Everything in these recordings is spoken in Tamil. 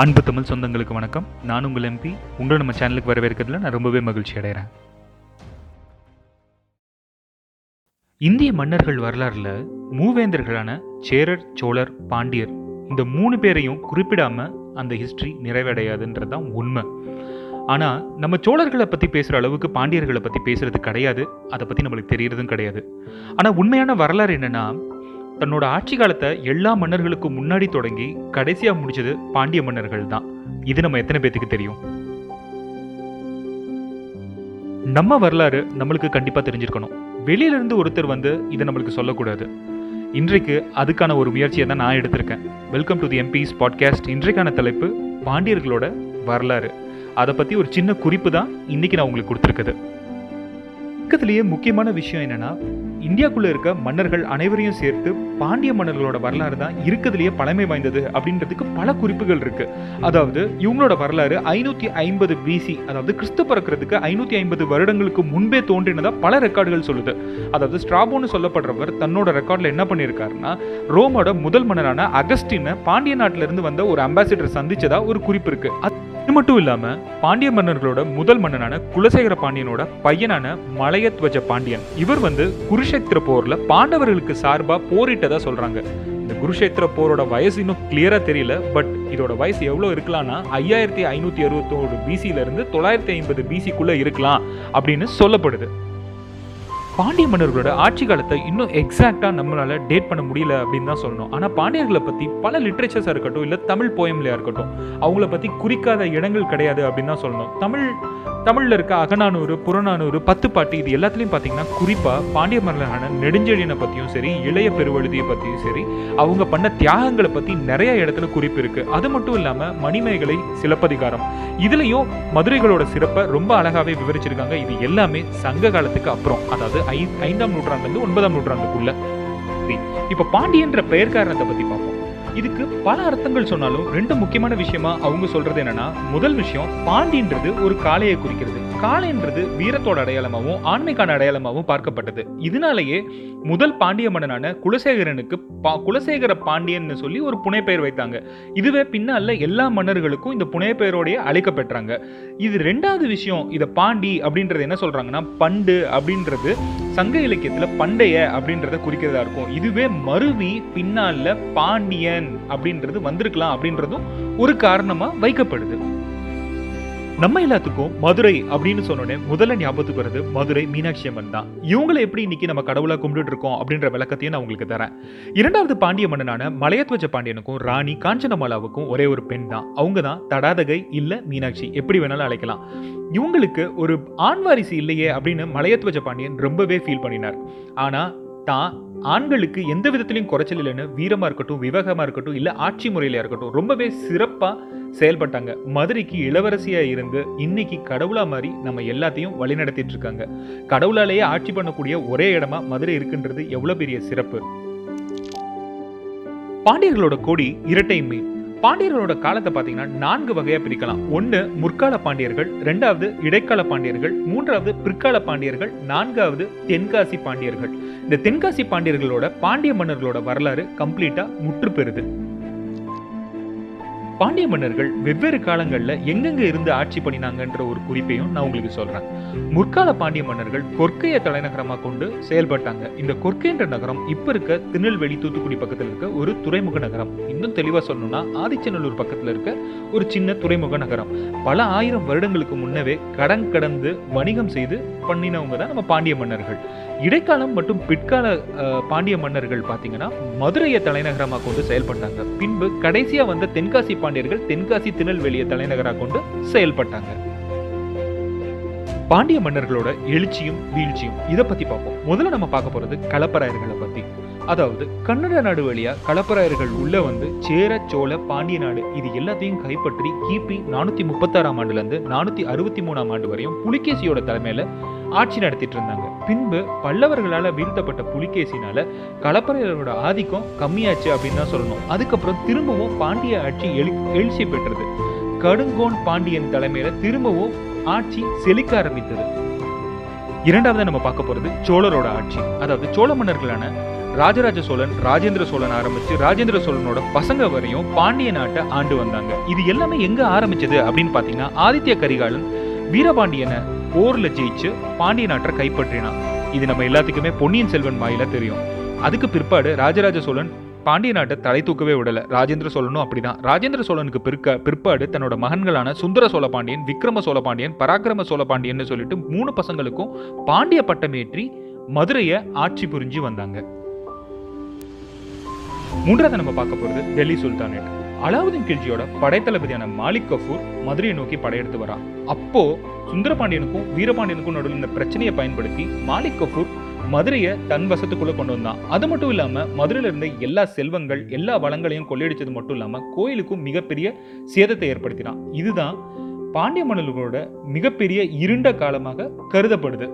அன்பு தமிழ் சொந்தங்களுக்கு வணக்கம். நான் உங்கள் எம்பி உங்களை நம்ம சேனலுக்கு வரவேற்கிறதுல நான் ரொம்பவே மகிழ்ச்சி அடைகிறேன். இந்திய மன்னர்கள் வரலாறுல மூவேந்தர்களான சேரர் சோழர் பாண்டியர் இந்த மூணு பேரையும் குறிப்பிடாம அந்த ஹிஸ்டரி நிறைவடையாதுன்றது தான் உண்மை. ஆனால் நம்ம சோழர்களை பற்றி பேசுகிற அளவுக்கு பாண்டியர்களை பற்றி பேசுறது கிடையாது. அதை பற்றி நம்மளுக்கு தெரியறதும் கிடையாது. ஆனால் உண்மையான வரலாறு என்னென்னா தன்னோட ஆட்சி காலத்தை எல்லா மன்னர்களுக்கும் முன்னாடி தொடங்கி கடைசியாக முடிச்சது பாண்டிய மன்னர்கள் தான். இது நம்ம எத்தனை பேத்துக்கு தெரியும்? நம்ம வரலாறு நம்மளுக்கு கண்டிப்பாக தெரிஞ்சிருக்கணும். வெளியில இருந்து ஒருத்தர் வந்து இதை நம்மளுக்கு சொல்லக்கூடாது. இன்றைக்கு அதுக்கான ஒரு முயற்சியை தான் நான் எடுத்திருக்கேன். Welcome to the MPs podcast இன்றைக்கான தலைப்பு பாண்டியர்களோட வரலாறு. அதை பற்றி ஒரு சின்ன குறிப்பு தான் இன்னைக்கு நான் உங்களுக்கு கொடுத்துருக்குது. பக்கத்துலேயே முக்கியமான விஷயம் என்னன்னா இந்தியாக்குள்ள இருக்க மன்னர்கள் அனைவரையும் சேர்த்து பாண்டிய மன்னர்களோட வரலாறு தான் இருக்கிறதுலயே பழமை வாய்ந்தது அப்படின்றதுக்கு பல குறிப்புகள் இருக்கு. அதாவது இவங்களோட வரலாறு ஐநூத்தி ஐம்பது பிசி அதாவது கிறிஸ்து பிறக்கிறதுக்கு ஐநூத்தி ஐம்பது வருடங்களுக்கு முன்பே தோன்றினதா பல ரெக்கார்டுகள் சொல்லுது. அதாவது ஸ்ட்ராபோன்னு சொல்லப்படுறவர் தன்னோட ரெக்கார்ட்ல என்ன பண்ணியிருக்காருன்னா ரோமோட முதல் மன்னரான அகஸ்டினை பாண்டிய நாட்டிலிருந்து வந்த ஒரு அம்பாசிடர் சந்திச்சதா ஒரு குறிப்பு இருக்குது இது மட்டும் இல்லாம பாண்டிய மன்னர்களோட முதல் மன்னனான குலசேகர பாண்டியனோட பையனான மலையத்வஜ பாண்டியன். இவர் வந்து குருஷேத்திர போர்ல பாண்டவர்களுக்கு சார்பா போரிட்டதா சொல்றாங்க. இந்த குருஷேத்திர போரோட வயசு இன்னும் கிளியரா தெரியல பட் இதோட வயசு எவ்வளோ இருக்கலாம்னா ஐயாயிரத்தி ஐநூத்தி அறுபத்தோடு பிசியில இருந்து தொள்ளாயிரத்தி ஐம்பது பிசிக்குள்ள இருக்கலாம் அப்படின்னு சொல்லப்படுது. பாண்டிய மன்னர்களோட ஆட்சி காலத்தை இன்னும் எக்ஸாக்டாக நம்மளால் டேட் பண்ண முடியல அப்படின்னு தான் சொல்லணும். ஆனால் பாண்டியர்களை பற்றி பல லிட்ரேச்சர்ஸாக இருக்கட்டும் இல்லை தமிழ் போயம்லையாக இருக்கட்டும் அவங்கள பற்றி குறிக்காத இடங்கள் கிடையாது அப்படின்னு தான் சொல்லணும். தமிழ் தமிழில் இருக்க அகநானூறு புறநானூறு பத்து பாட்டு இது எல்லாத்துலேயும் பார்த்தீங்கன்னா குறிப்பாக பாண்டிய மன்னரான நெடுஞ்செழியனை பற்றியும் சரி இளைய பெருவழுதியை பற்றியும் சரி அவங்க பண்ண தியாகங்களை பற்றி நிறைய இடத்துல குறிப்பு இருக்குது அது மட்டும் இல்லாமல் மணிமேகலை சிலப்பதிகாரம். இதுலேயும் மதுரைகளோட சிறப்பை ரொம்ப அழகாவே விவரிச்சிருக்காங்க. இது எல்லாமே சங்க காலத்துக்கு அப்புறம். அதாவது ஐ ஐந்தாம் நூற்றாண்டுலேருந்து ஒன்பதாம் நூற்றாண்டுக்குள்ள. இப்போ பாண்டியன்ற பெயர் காரணத்தை பற்றி பார்ப்போம் இதுக்கு பல அர்த்தங்கள் சொன்னாலும் ரெண்டு முக்கியமான விஷயமா அவங்க சொல்றது என்னன்னா முதல் விஷயம் பாண்டின்றது ஒரு காளையை குறிக்கிறது. காளைன்றது வீரத்தோட அடையாளமாகவும் ஆண்மைக்கான அடையாளமாகவும் பார்க்கப்பட்டது. இதனாலேயே முதல் பாண்டிய மன்னனான குலசேகரனுக்கு பா குலசேகர பாண்டியன்னு சொல்லி ஒரு புனைப்பெயர் வைத்தாங்க. இதுவே பின்னால எல்லா மன்னர்களுக்கும் இந்த புனைப்பெயரோடய அழைக்கப்பெற்றாங்க. இது ரெண்டாவது விஷயம் இதை பாண்டி அப்படின்றது என்ன சொல்றாங்கன்னா பண்டு அப்படின்றது சங்க இலக்கியத்தில் பண்டைய அப்படின்றத குறிக்கிறதா இருக்கும். இதுவே மருவி பின்னால பாண்டியன் அப்படின்றது வந்திருக்கலாம் அப்படின்றதும் ஒரு காரணமா வைக்கப்படுது. நம்ம எல்லாத்துக்கும் மதுரை அப்படின்னு சொன்னோடனே முதல்ல ஞாபகத்துக்கு வருது மதுரை மீனாட்சி அம்மன் தான். இவங்களை எப்படி இன்னைக்கு நம்ம கடவுளா கும்பிட்டு இருக்கோம் அப்படின்ற விளக்கத்தையும் நான் உங்களுக்கு தரேன். இரண்டாவது பாண்டிய மன்னனான மலையத்வஜ பாண்டியனுக்கும் ராணி காஞ்சனமாலாவுக்கும் ஒரே ஒரு பெண் தான். அவங்க தான் தடாதகை இல்லை மீனாட்சி. எப்படி வேணாலும் அழைக்கலாம். இவங்களுக்கு ஒரு ஆண் வாரிசு இல்லையே அப்படின்னு மலையத்வஜ பாண்டியன் ரொம்பவே ஃபீல் பண்ணினார். ஆனால் தான் ஆண்களுக்கு எந்த விதத்திலையும் குறைச்சல் இல்லைன்னு வீரமாக இருக்கட்டும் விவகமாக இருக்கட்டும் இல்லை ஆட்சி முறையிலையாக இருக்கட்டும் ரொம்பவே சிறப்பாக செயல்பட்டாங்க. மதுரைக்கு இளவரசியாக இருந்து இன்னைக்கு கடவுளா மாதிரி நம்ம எல்லாத்தையும் வழிநடத்திட்டு இருக்காங்க. கடவுளாலேயே ஆட்சி பண்ணக்கூடிய ஒரே இடமா மதுரை இருக்குன்றது எவ்வளோ பெரிய சிறப்பு. பாண்டியர்களோட கொடி இரட்டை மீன். பாண்டியர்களோட காலத்தை பார்த்தீங்கன்னா நான்கு வகையா பிரிக்கலாம். ஒன்று முற்கால பாண்டியர்கள் ரெண்டாவது இடைக்கால பாண்டியர்கள் மூன்றாவது பிற்கால பாண்டியர்கள் நான்காவது தென்காசி பாண்டியர்கள். இந்த தென்காசி பாண்டியர்களோட பாண்டிய மன்னர்களோட வரலாறு கம்ப்ளீட்டா முற்று பெறுது. பாண்டிய மன்னர்கள் வெவ்வேறு காலங்களில் எங்கெங்க இருந்து ஆட்சி பண்ணினாங்கன்ற ஒரு குறிப்பையும் நான் உங்களுக்கு சொல்றேன். முற்கால பாண்டிய மன்னர்கள் கொற்கையை தலைநகரமாக கொண்டு செயல்பட்டாங்க. இந்த கொற்கைன்ற நகரம் இப்ப இருக்க திருநெல்வேலி தூத்துக்குடி பக்கத்தில் இருக்க ஒரு துறைமுக நகரம். இன்னும் தெளிவா சொல்லணும்னா ஆதிச்சநல்லூர் பக்கத்தில் இருக்க ஒரு சின்ன துறைமுக நகரம். பல ஆயிரம் வருடங்களுக்கு முன்னவே கடன் கடந்து வணிகம் செய்து பண்ணினவங்க தான் நம்ம பாண்டிய மன்னர்கள். இடைக்காலம் மற்றும் பிற்கால பாண்டிய மன்னர்கள் பார்த்தீங்கன்னா மதுரையை தலைநகரமாக கொண்டு செயல்பட்டாங்க. பின்பு கடைசியா வந்த தென்காசி பாண்டியர்கள் தென்காசி திருநெல்வேலியை தலைநகராக கொண்டு செயல்பட்டாங்க. பாண்டிய மன்னர்களோட எழுச்சியும் வீழ்ச்சியும் இதை பத்தி பார்ப்போம். முதல்ல நம்ம பார்க்க போறது கலப்பராயர்களை பத்தி. அதாவது கன்னட நாடு வழியா கலப்பராயர்கள் உள்ள வந்து சேர சோழ பாண்டிய நாடு இது எல்லாத்தையும் கைப்பற்றி கிபி நானூத்தி முப்பத்தாறாம் ஆண்டுல இருந்து நானூத்தி அறுபத்தி மூணாம் ஆண்டு வரையும் புலிகேசியோட தலைமையில ஆட்சி நடத்திட்டு இருந்தாங்க. பின்பு பல்லவர்களால வீழ்த்தப்பட்ட புலிகேசினால கலப்பறையோட ஆதிக்கம் கம்மியாச்சு அப்படின்னு தான் சொல்லணும். அதுக்கப்புறம் திரும்பவும் பாண்டிய ஆட்சி எழு எழுச்சி பெற்றது. கடுங்கோன் பாண்டியன் தலைமையில திரும்பவும் ஆட்சி செழிக்க ஆரம்பித்தது. இரண்டாவது நம்ம பார்க்க போறது சோழரோட ஆட்சி. அதாவது சோழ மன்னர்களான ராஜராஜ சோழன் ராஜேந்திர சோழன் ஆரம்பிச்சு ராஜேந்திர சோழனோட பசங்க வரையும் பாண்டிய நாட்டை ஆண்டு வந்தாங்க. இது எல்லாமே எங்க ஆரம்பிச்சது அப்படின்னு பார்த்தீங்கன்னா ஆதித்ய கரிகாலன் வீரபாண்டியனை போரில் ஜெயிச்சு பாண்டிய நாட்டை கைப்பற்றினான். இது நம்ம எல்லாத்துக்குமே பொன்னியின் செல்வன் வாயில தெரியும். அதுக்கு பிற்பாடு ராஜராஜ சோழன் பாண்டிய நாட்டை தலை தூக்கவே விடல. ராஜேந்திர சோழனும் அப்படிதான். ராஜேந்திர சோழனுக்கு பிற்க பிற்பாடு தன்னோட மகன்களான சுந்தர சோழ பாண்டியன் விக்ரம சோழ பாண்டியன் பராக்கிரம சோழ பாண்டியன் சொல்லிட்டு மூணு பசங்களுக்கும் பாண்டிய பட்டமேற்றி மதுரையை ஆட்சி புரிஞ்சு வந்தாங்க. மூன்றாவது நம்ம பார்க்க போகிறது டெல்லி சுல்தானேட் அலாவுதீன் கில்ஜியோட படைத்தளபதியான மாலிக் கஃபூர் மதுரையை நோக்கி படையெடுத்து வரான் அப்போ சுந்தரபாண்டியனுக்கும் வீரபாண்டியனுக்கும் நடுவில் இந்த பிரச்சனையை பயன்படுத்தி மாலிக் கஃபூர் மதுரையை தன் வசத்துக்குள்ள கொண்டு வந்தான் அது மட்டும் இல்லாம மதுரையில இருந்த எல்லா செல்வங்கள் எல்லா வளங்களையும் கொள்ளையடிச்சது மட்டும் இல்லாம கோயிலுக்கும் மிகப்பெரிய சேதத்தை ஏற்படுத்தினான் இதுதான் பாண்டிய மன்னர்களோட மிகப்பெரிய இருண்ட காலமாக கருதப்படுது.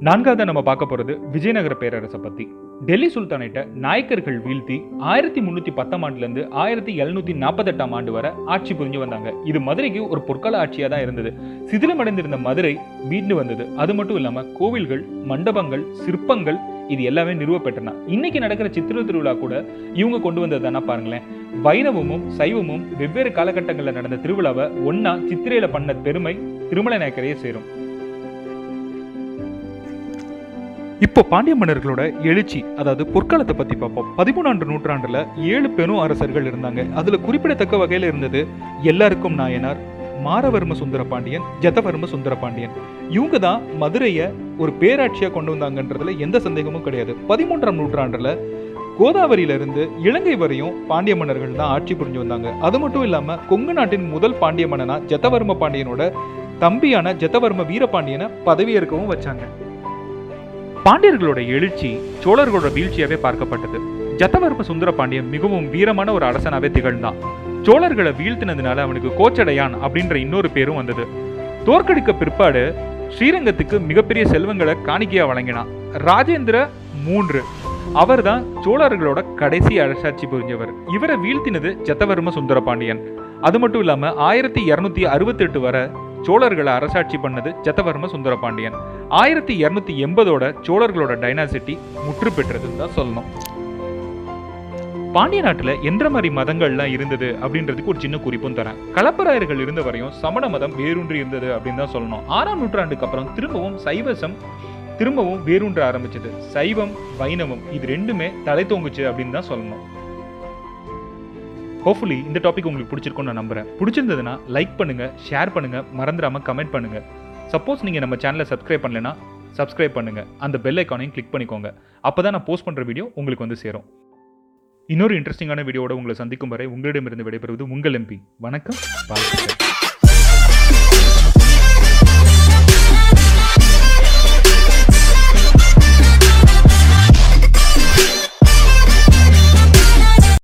நான்காவது நம்ம பார்க்க போறது விஜயநகர பேரரசை பத்தி. டெல்லி சுல்தானேட்டை நாயக்கர்கள் வீழ்த்தி ஆயிரத்தி முன்னூற்றி பத்தாம் ஆண்டுலேருந்து ஆயிரத்தி எழுநூத்தி நாற்பத்தெட்டாம் ஆண்டு வரை ஆட்சி புரிஞ்சு வந்தாங்க. இது மதுரைக்கு ஒரு பொற்கால ஆட்சியாக தான் இருந்தது. சிதிலமடைந்திருந்த மதுரை மீண்டு வந்தது. அது மட்டும் இல்லாமல் கோவில்கள் மண்டபங்கள் சிற்பங்கள் இது எல்லாமே நிறுவப்பட்டன. இன்னைக்கு நடக்கிற சித்திர திருவிழா கூட இவங்க கொண்டு வந்ததுதானா பாருங்களேன். வைணவமும் சைவமும் வெவ்வேறு காலகட்டங்களில் நடந்த திருவிழாவை ஒன்னா சித்திரையில பண்ண பெருமை திருமலை நாயக்கரையே சேரும். இப்போ பாண்டிய மன்னர்களோட எழுச்சி அதாவது பொற்காலத்தை பத்தி பார்ப்போம். பதிமூணாம் நூற்றாண்டுல ஏழு பெரும் அரசர்கள் இருந்தாங்க. அதுல குறிப்பிடத்தக்க வகையில இருந்தது எல்லாருக்கும் நாயனார் மாரவர்ம சுந்தர பாண்டியன் ஜதவர்ம சுந்தர பாண்டியன். இவங்க தான் மதுரையை ஒரு பேராட்சியா கொண்டு வந்தாங்கன்றதுல எந்த சந்தேகமும் கிடையாது. பதிமூன்றாம் நூற்றாண்டுல கோதாவரியிலிருந்து இலங்கை வரையும் பாண்டிய மன்னர்கள் தான் ஆட்சி புரிஞ்சு வந்தாங்க. அது மட்டும் இல்லாம கொங்கு நாட்டின் முதல் பாண்டிய மன்னனா ஜதவர்ம பாண்டியனோட தம்பியான ஜதவர்ம வீரபாண்டியனை பதவியேற்கவும் வச்சாங்க. பாண்டியர்களோட எழுச்சி சோழர்களோட வீழ்ச்சியாவே பார்க்கப்பட்டது. ஜத்தவர்ம சுந்தர பாண்டியன் மிகவும் வீரமான ஒரு அரசனாவே திகழ்ந்தான். சோழர்களை வீழ்த்தினதுனால அவனுக்கு கோச்சடையான் அப்படின்ற இன்னொரு பேரும் வந்தது. தோற்கடிக்க பிற்பாடு ஸ்ரீரங்கத்துக்கு மிகப்பெரிய செல்வங்களை காணிக்கையா வழங்கினான். ராஜேந்திர மூன்று. அவர்தான் சோழர்களோட கடைசி அரசாட்சி புரிஞ்சவர். இவரை வீழ்த்தினது ஜத்தவர்ம சுந்தர பாண்டியன். அது மட்டும் இல்லாம ஆயிரத்தி இருநூத்தி அறுபத்தி எட்டு வரை சோழர்களை அரசாட்சி பண்ணது ஜத்தவர்ம சுந்தர பாண்டியன் ஆயிரத்தி இருநூத்தி எண்பதோட சோழர்களோட டைனாசிட்டி முற்று பெற்றதுன்னு தான் சொல்லணும். பாண்டிய நாட்டில் என்ற மாதிரி மதங்கள்லாம் இருந்தது அப்படின்றதுக்கு ஒரு சின்ன குறிப்பும் தரேன். கலப்பராயர்கள் இருந்த வரையும் சமண மதம் வேரூன்றி இருந்தது அப்படின்னு தான் சொல்லணும். ஆறாம் நூற்றாண்டுக்கு அப்புறம் திரும்பவும் சைவசம் திரும்பவும் வேரூன்ற ஆரம்பிச்சது. சைவம் வைணவம் இது ரெண்டுமே தலை தோங்குச்சு அப்படின்னு தான் சொல்லணும். ஹோப்ஃபுல்லி இந்த டாபிக் உங்களுக்கு பிடிச்சிருக்கும்னு நான் நம்புறேன். பிடிச்சிருந்ததுன்னா லைக் பண்ணுங்க ஷேர் பண்ணுங்க மறந்துடாம கமெண்ட் பண்ணுங்க. சப்போஸ் நீங்கள் நம்ம சேனலை சப்ஸ்கிரைப் பண்ணலைன்னா சப்ஸ்கிரைப் பண்ணுங்க. அந்த பெல் ஐக்கானையும் கிளிக் பண்ணிக்கோங்க. அப்போ தான் நான் போஸ்ட் பண்ணுற வீடியோ உங்களுக்கு வந்து சேரும். இன்னொரு இன்ட்ரெஸ்டிங்கான வீடியோட உங்களை சந்திக்கும் வரை உங்களிடமிருந்து விடைபெறுவது உங்கள் எம்பி வணக்கம். வாழ்த்துக்கள்.